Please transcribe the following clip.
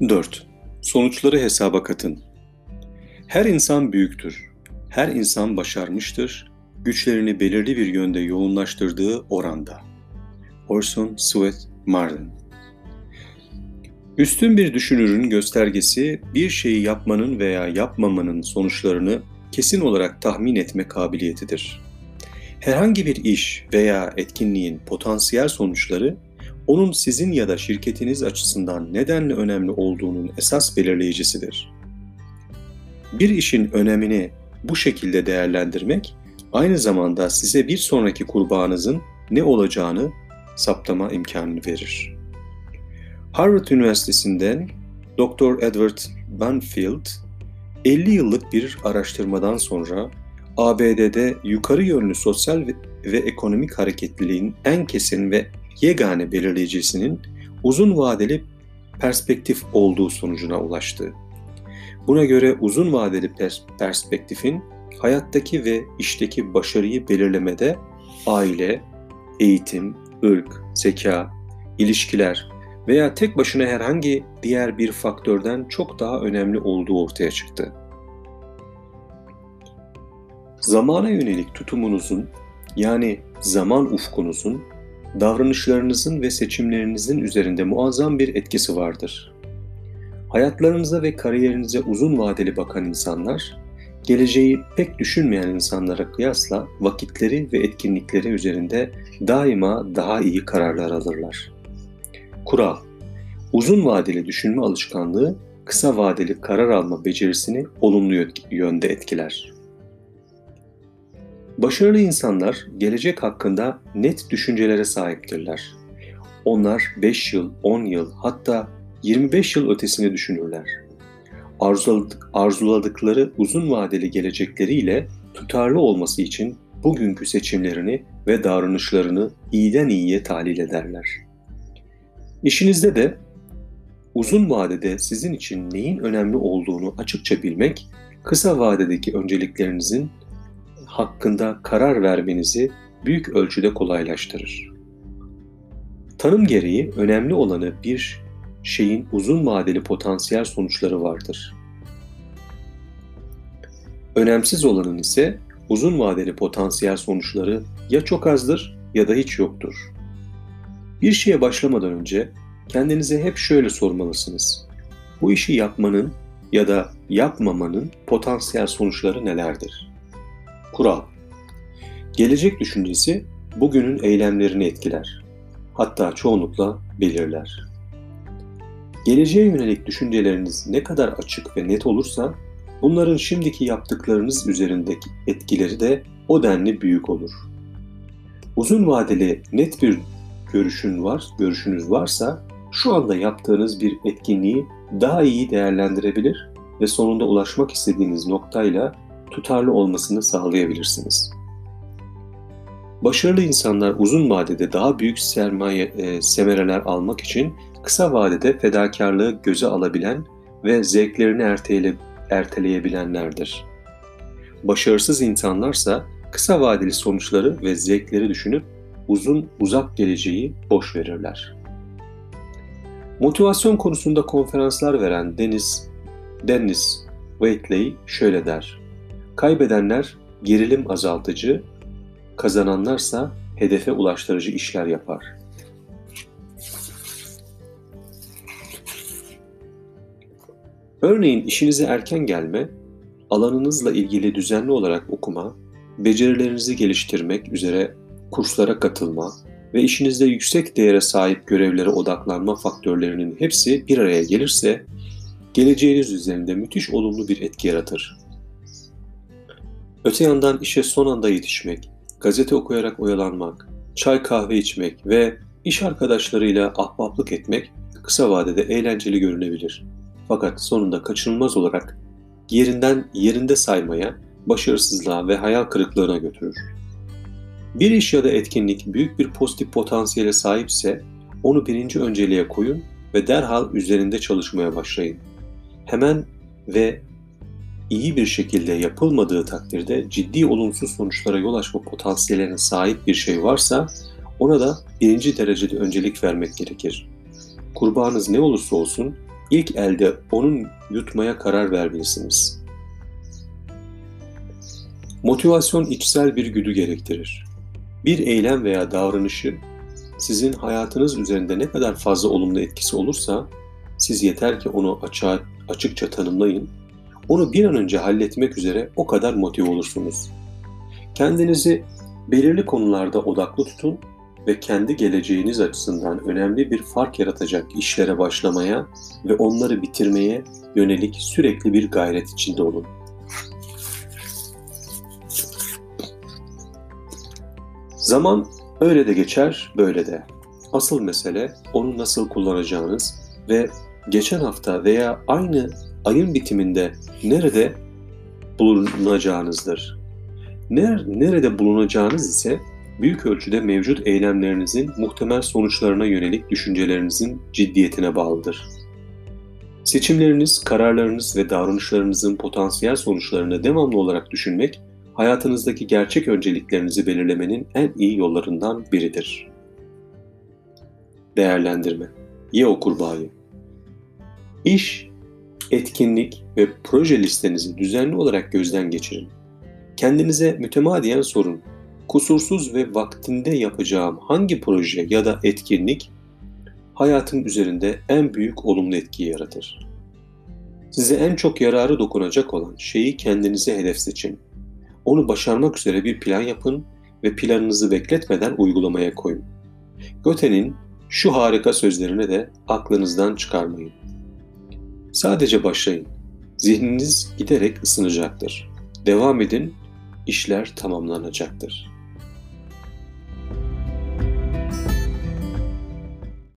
4. Sonuçları hesaba katın. Her insan büyüktür. Her insan başarmıştır. Güçlerini belirli bir yönde yoğunlaştırdığı oranda. Orson Swett Marden Üstün bir düşünürün göstergesi bir şeyi yapmanın veya yapmamanın sonuçlarını kesin olarak tahmin etme kabiliyetidir. Herhangi bir iş veya etkinliğin potansiyel sonuçları onun sizin ya da şirketiniz açısından nedenle önemli olduğunun esas belirleyicisidir. Bir işin önemini bu şekilde değerlendirmek aynı zamanda size bir sonraki kurbanınızın ne olacağını saptama imkanını verir. Harvard Üniversitesi'nden Dr. Edward Banfield 50 yıllık bir araştırmadan sonra ABD'de yukarı yönlü sosyal ve ekonomik hareketliliğin en kesin ve yegane belirleyicisinin uzun vadeli perspektif olduğu sonucuna ulaştı. Buna göre uzun vadeli perspektifin hayattaki ve işteki başarıyı belirlemede aile, eğitim, ırk, zeka, ilişkiler veya tek başına herhangi diğer bir faktörden çok daha önemli olduğu ortaya çıktı. Zamana yönelik tutumunuzun yani zaman ufkunuzun davranışlarınızın ve seçimlerinizin üzerinde muazzam bir etkisi vardır. Hayatlarınıza ve kariyerinize uzun vadeli bakan insanlar, geleceği pek düşünmeyen insanlara kıyasla vakitleri ve etkinlikleri üzerinde daima daha iyi kararlar alırlar. Kural Uzun vadeli düşünme alışkanlığı kısa vadeli karar alma becerisini olumlu yönde etkiler. Başarılı insanlar gelecek hakkında net düşüncelere sahiptirler. Onlar 5 yıl, 10 yıl hatta 25 yıl ötesini düşünürler. Arzuladık, arzuladıkları uzun vadeli gelecekleriyle tutarlı olması için bugünkü seçimlerini ve davranışlarını iyiden iyiye tahlil ederler. İşinizde de uzun vadede sizin için neyin önemli olduğunu açıkça bilmek, kısa vadedeki önceliklerinizin hakkında karar vermenizi büyük ölçüde kolaylaştırır. Tanım gereği önemli olanı bir şeyin uzun vadeli potansiyel sonuçları vardır. Önemsiz olanın ise uzun vadeli potansiyel sonuçları ya çok azdır ya da hiç yoktur. Bir şeye başlamadan önce kendinize hep şöyle sormalısınız. Bu işi yapmanın ya da yapmamanın potansiyel sonuçları nelerdir? Kural Gelecek düşüncesi bugünün eylemlerini etkiler. Hatta çoğunlukla belirler. Geleceğe yönelik düşünceleriniz ne kadar açık ve net olursa bunların şimdiki yaptıklarınız üzerindeki etkileri de o denli büyük olur. Uzun vadeli net bir görüşün var, görüşünüz varsa şu anda yaptığınız bir etkinliği daha iyi değerlendirebilir ve sonunda ulaşmak istediğiniz noktayla tutarlı olmasını sağlayabilirsiniz. Başarılı insanlar uzun vadede daha büyük sermaye e, semereler almak için kısa vadede fedakarlığı göze alabilen ve zevklerini ertele, erteleyebilenlerdir. Başarısız insanlarsa kısa vadeli sonuçları ve zevkleri düşünüp uzun uzak geleceği boş verirler. Motivasyon konusunda konferanslar veren Dennis, Dennis Waitley şöyle der. Kaybedenler gerilim azaltıcı, kazananlarsa hedefe ulaştırıcı işler yapar. Örneğin işinize erken gelme, alanınızla ilgili düzenli olarak okuma, becerilerinizi geliştirmek üzere kurslara katılma ve işinizde yüksek değere sahip görevlere odaklanma faktörlerinin hepsi bir araya gelirse geleceğiniz üzerinde müthiş olumlu bir etki yaratır. Öte yandan işe son anda yetişmek, gazete okuyarak oyalanmak, çay kahve içmek ve iş arkadaşlarıyla ahbaplık etmek kısa vadede eğlenceli görünebilir. Fakat sonunda kaçınılmaz olarak yerinden yerinde saymaya, başarısızlığa ve hayal kırıklığına götürür. Bir iş ya da etkinlik büyük bir pozitif potansiyele sahipse onu birinci önceliğe koyun ve derhal üzerinde çalışmaya başlayın. Hemen ve iyi bir şekilde yapılmadığı takdirde ciddi olumsuz sonuçlara yol açma potansiyeline sahip bir şey varsa ona da birinci derecede öncelik vermek gerekir. Kurbanınız ne olursa olsun ilk elde onun yutmaya karar vermelisiniz. Motivasyon içsel bir güdü gerektirir. Bir eylem veya davranışı sizin hayatınız üzerinde ne kadar fazla olumlu etkisi olursa siz yeter ki onu açığa, açıkça tanımlayın, onu bir an önce halletmek üzere o kadar motive olursunuz. Kendinizi belirli konularda odaklı tutun ve kendi geleceğiniz açısından önemli bir fark yaratacak işlere başlamaya ve onları bitirmeye yönelik sürekli bir gayret içinde olun. Zaman öyle de geçer, böyle de. Asıl mesele onu nasıl kullanacağınız ve geçen hafta veya aynı ayın bitiminde nerede bulunacağınızdır. Nerede bulunacağınız ise büyük ölçüde mevcut eylemlerinizin muhtemel sonuçlarına yönelik düşüncelerinizin ciddiyetine bağlıdır. Seçimleriniz, kararlarınız ve davranışlarınızın potansiyel sonuçlarını devamlı olarak düşünmek, hayatınızdaki gerçek önceliklerinizi belirlemenin en iyi yollarından biridir. Değerlendirme Ye o kurbağayı İş, etkinlik ve proje listenizi düzenli olarak gözden geçirin. Kendinize mütemadiyen sorun. Kusursuz ve vaktinde yapacağım hangi proje ya da etkinlik hayatın üzerinde en büyük olumlu etkiyi yaratır? Size en çok yararı dokunacak olan şeyi kendinize hedef seçin. Onu başarmak üzere bir plan yapın ve planınızı bekletmeden uygulamaya koyun. Göte'nin şu harika sözlerine de aklınızdan çıkarmayın. Sadece başlayın. Zihniniz giderek ısınacaktır. Devam edin, işler tamamlanacaktır.